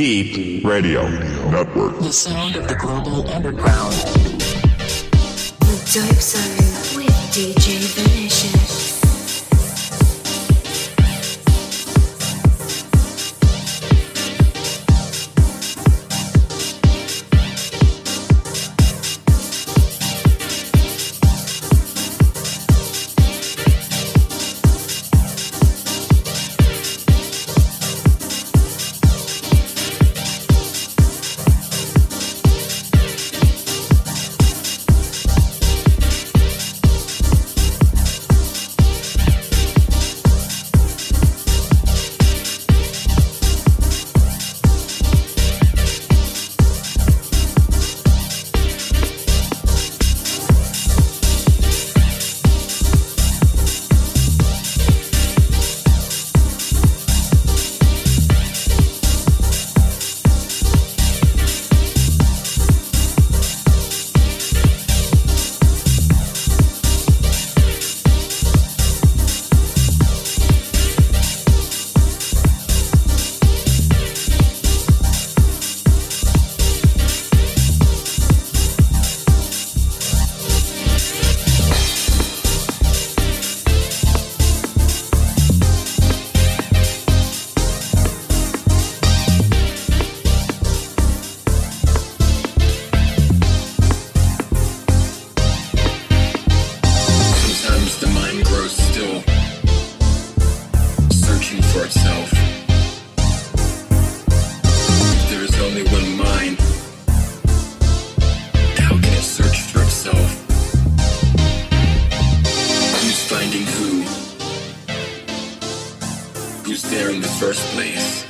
Deep Radio Network. The sound of the global underground. The Dope Zone with DJ Vinicious. first place.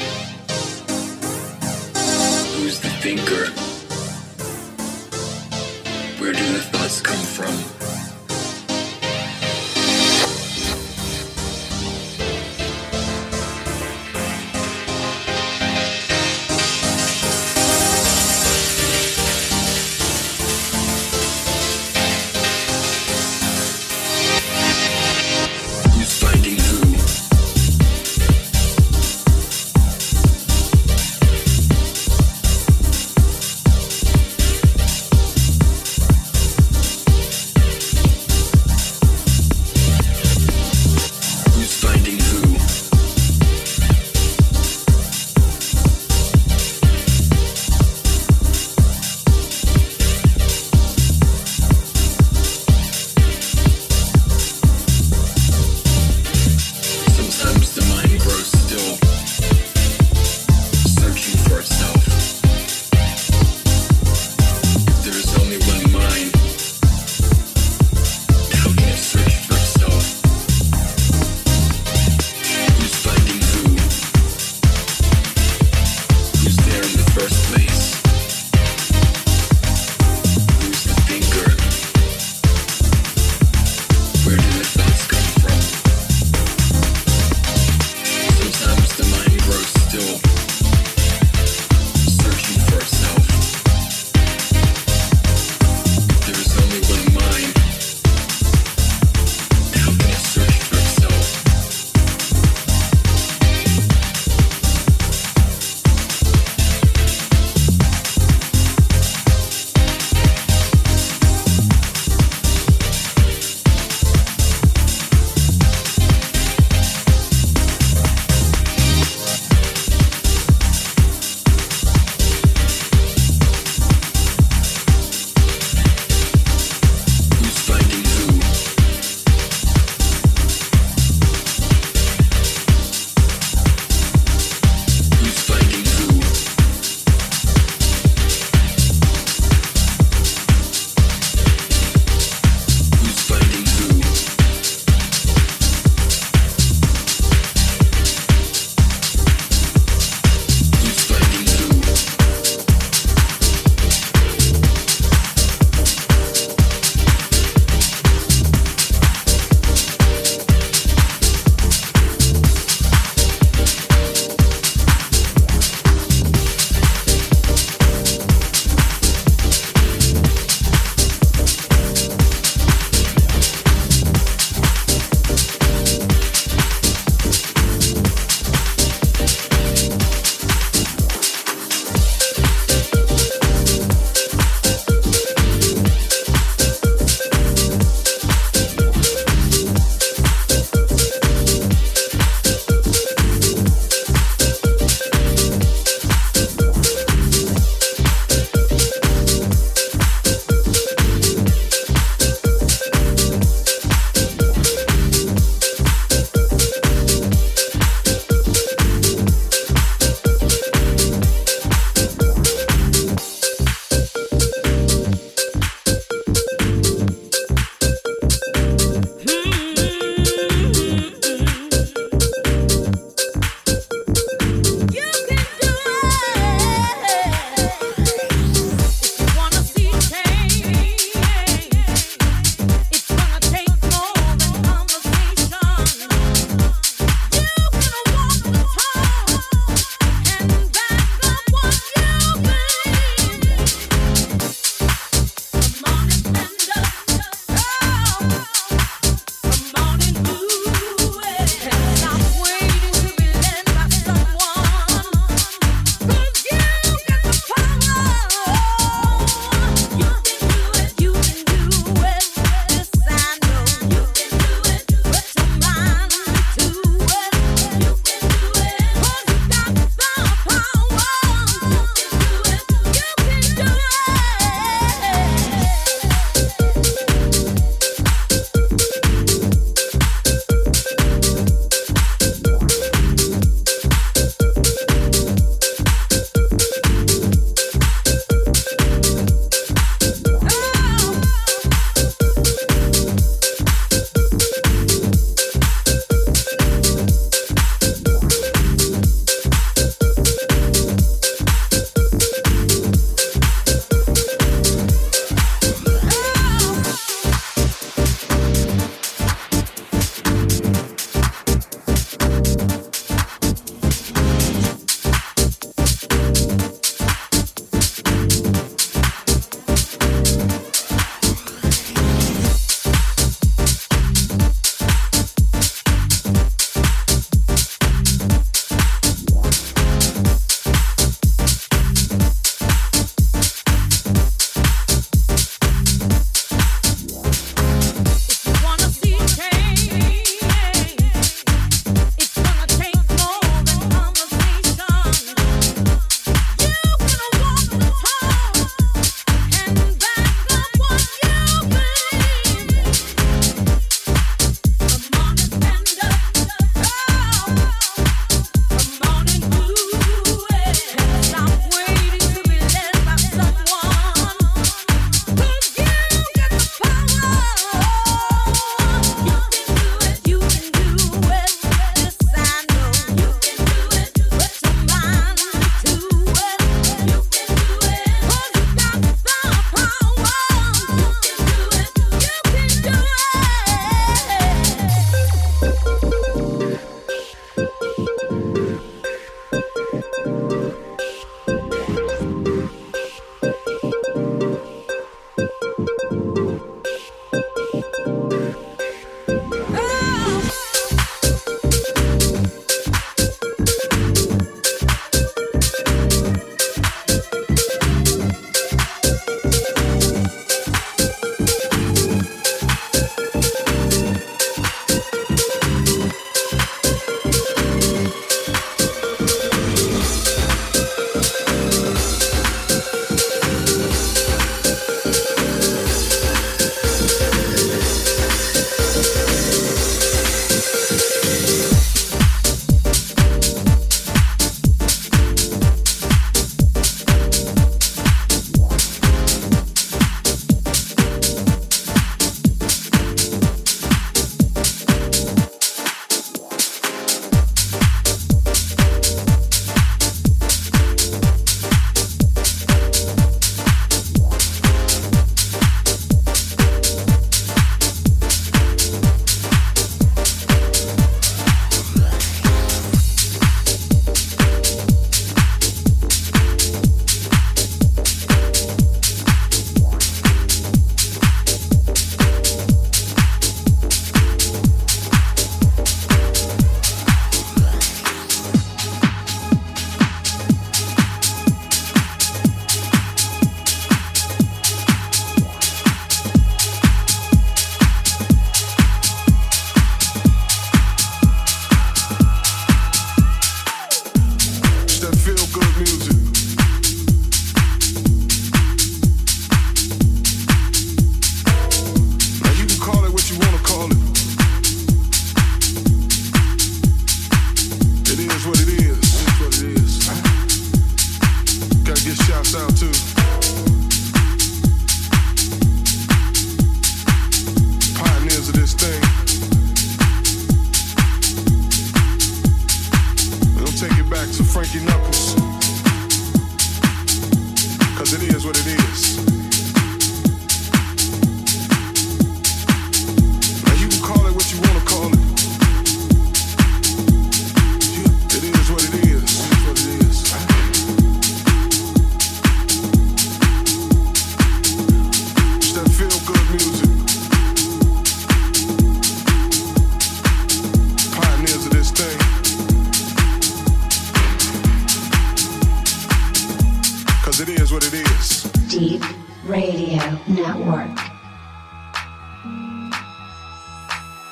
Cause it is what it is. Deep Radio Network.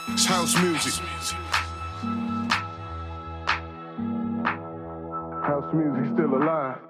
It's house music. House music still alive.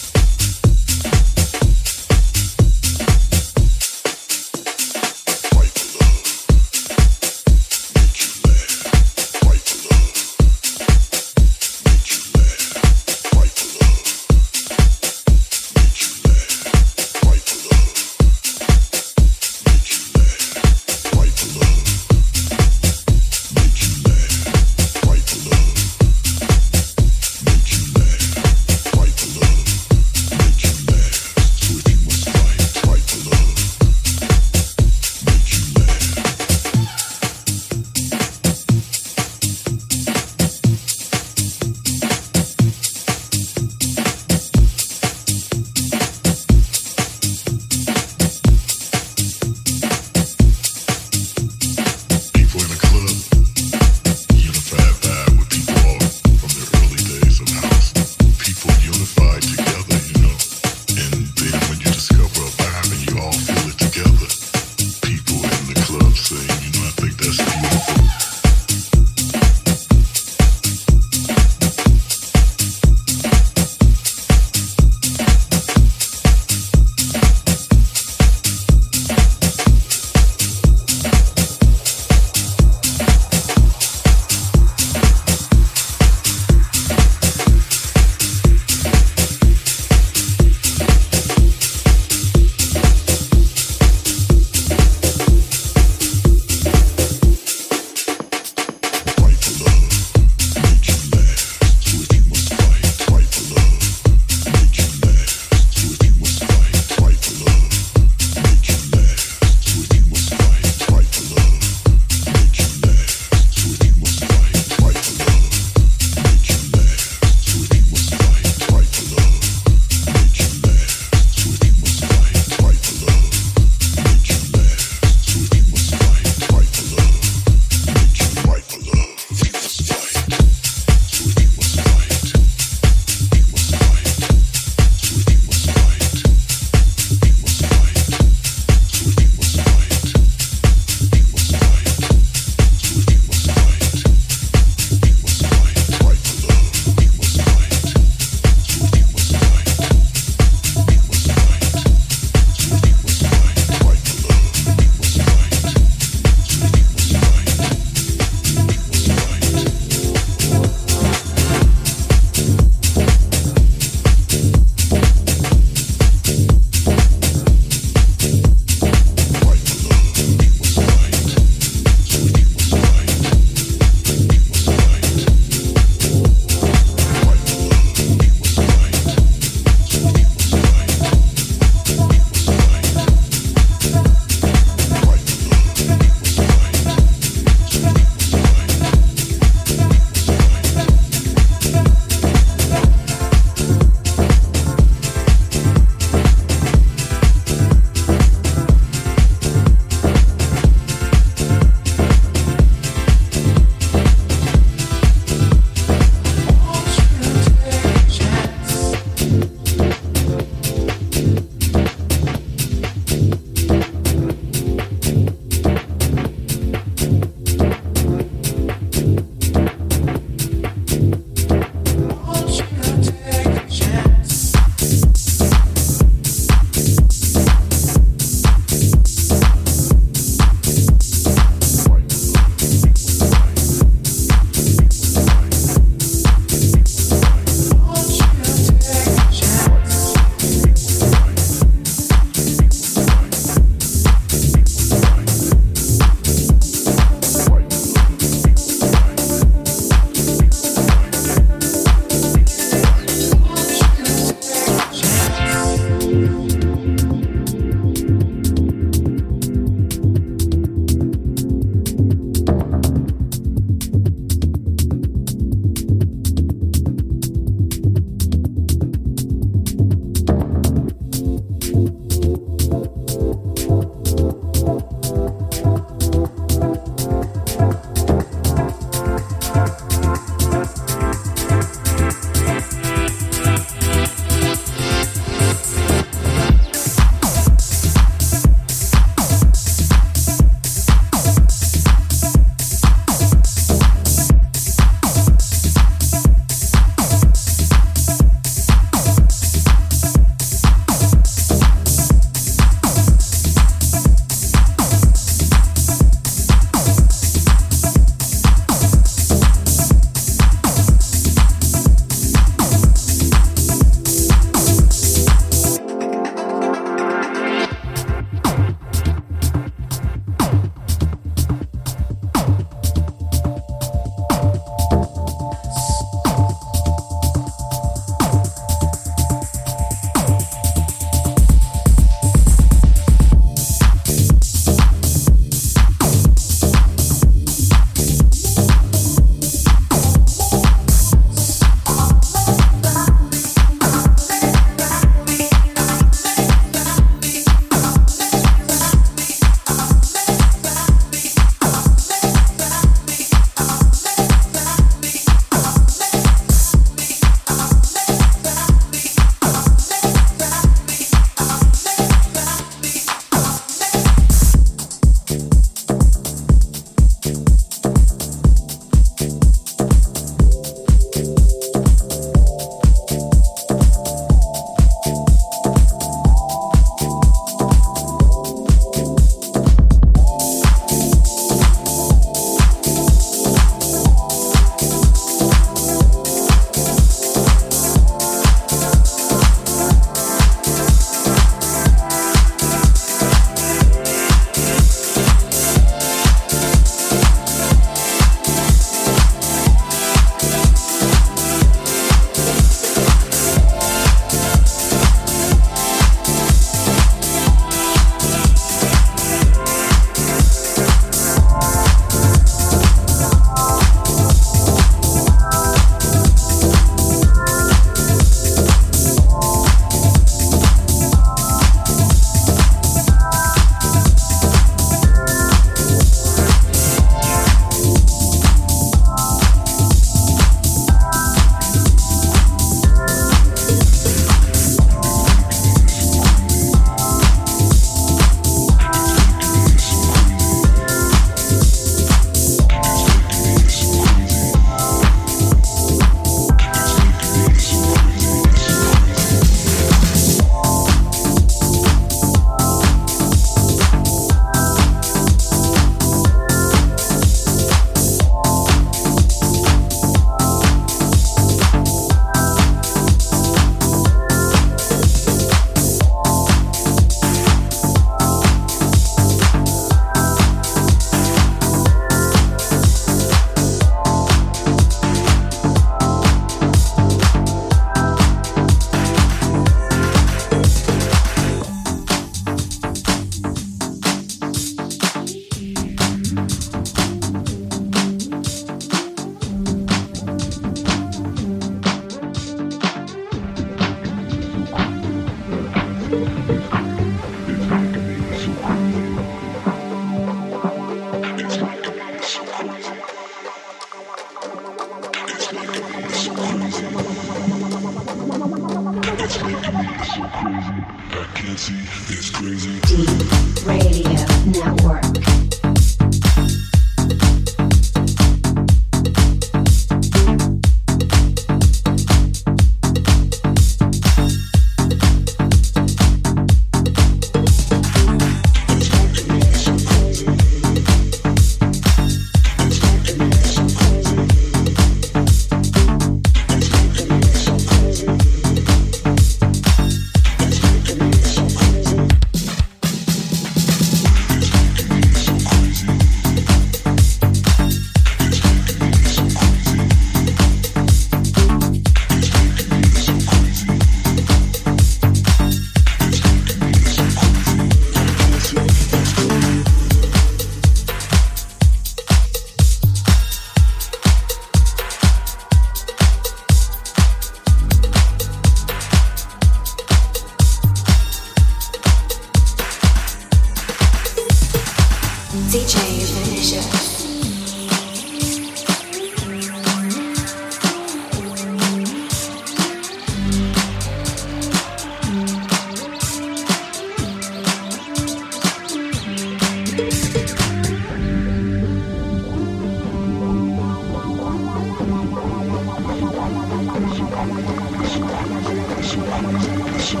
我想回去我想回去我想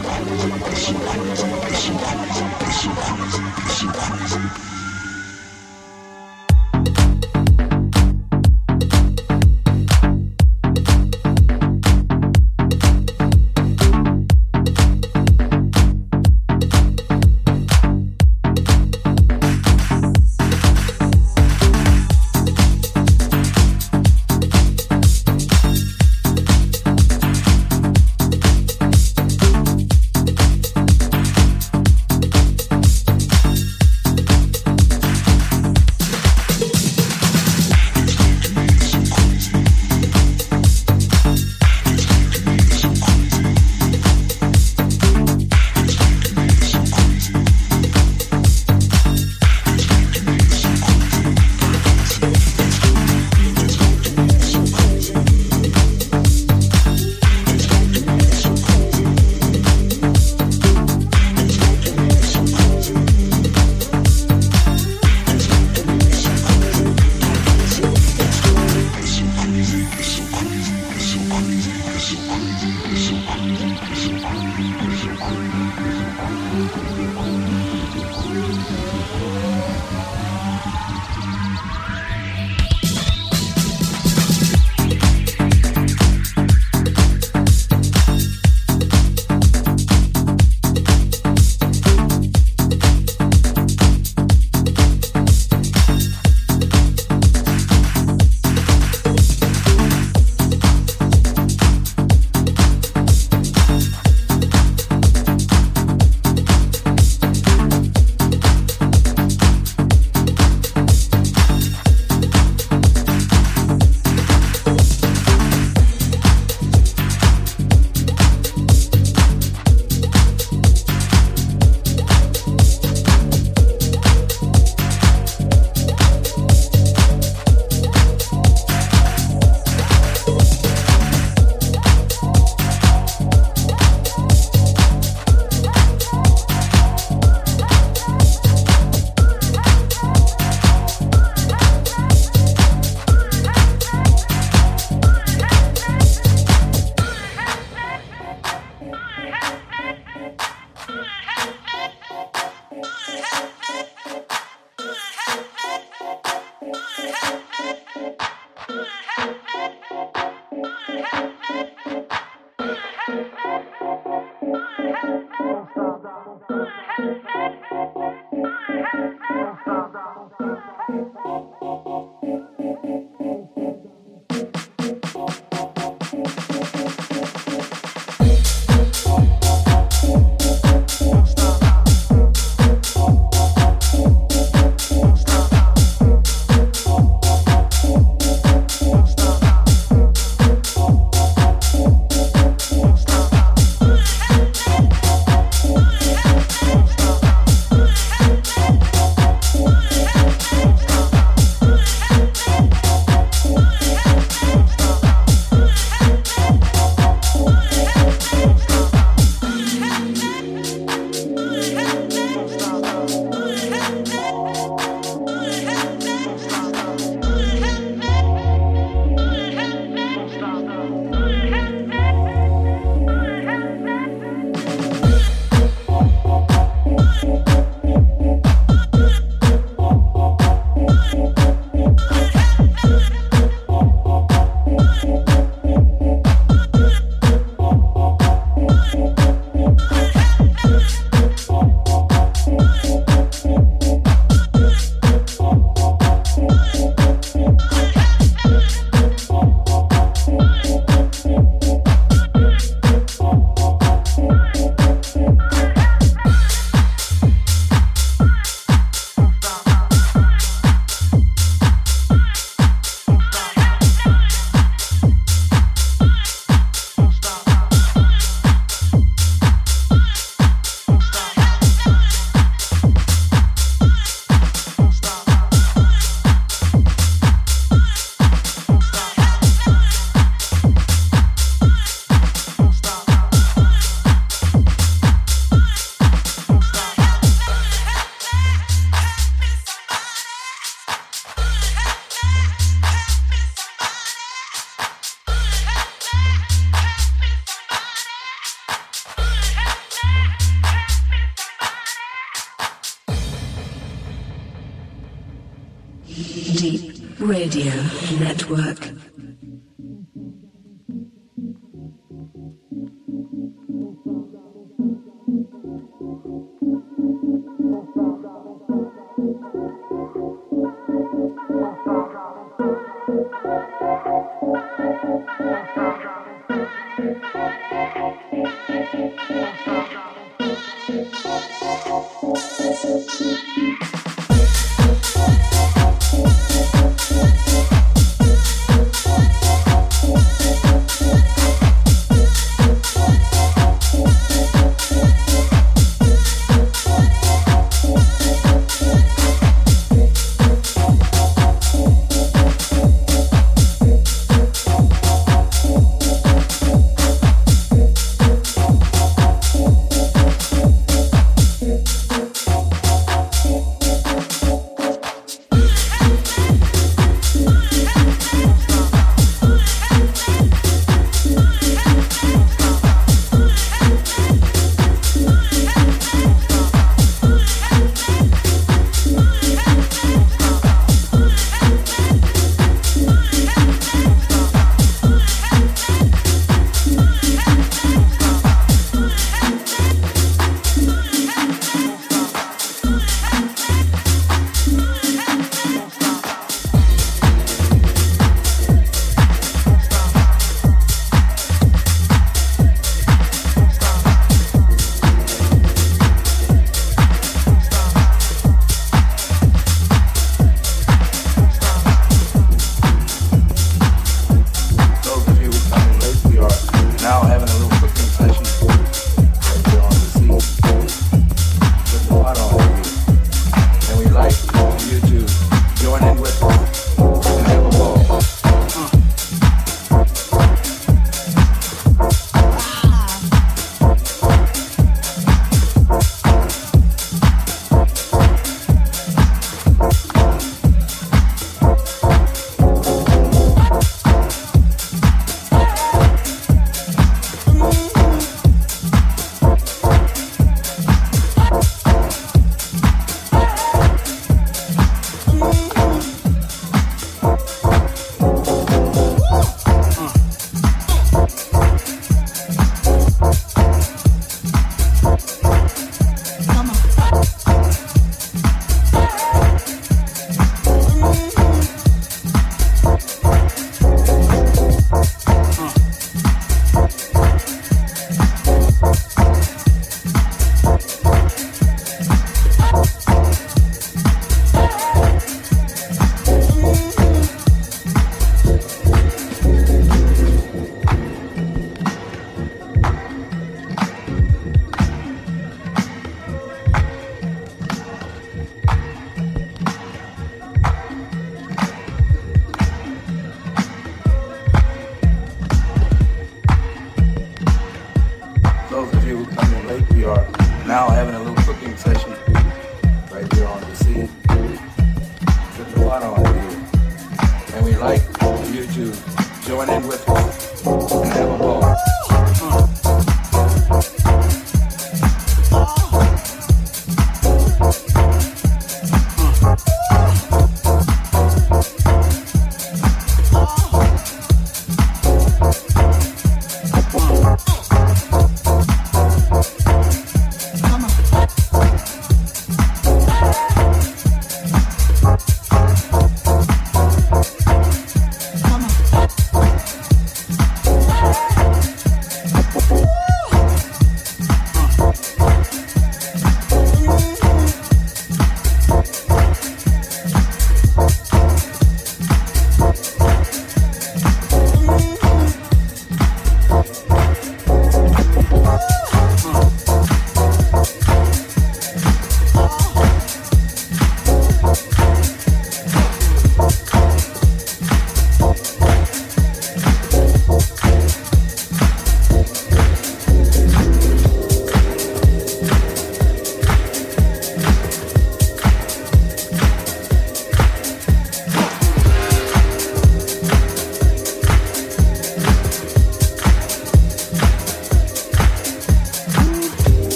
回去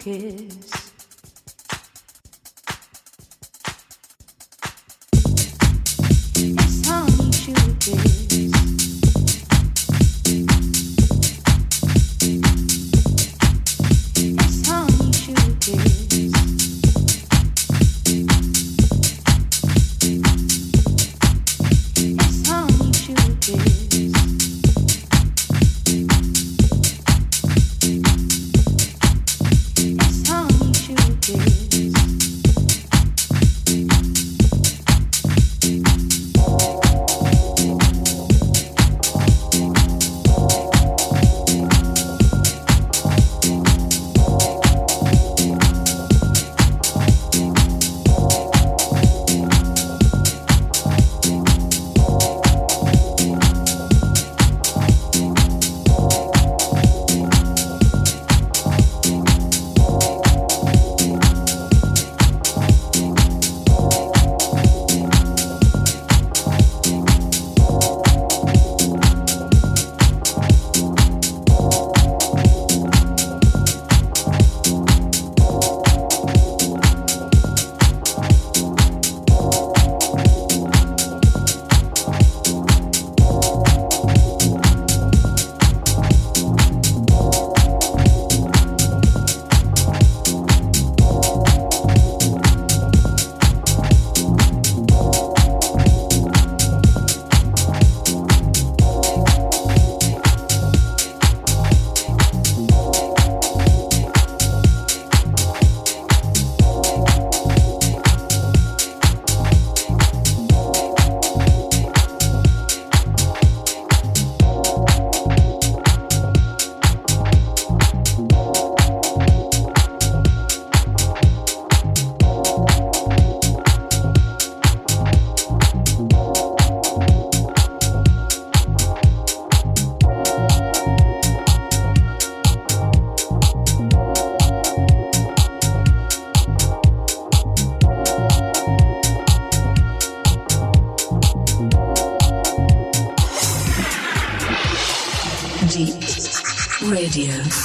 kiss. Radio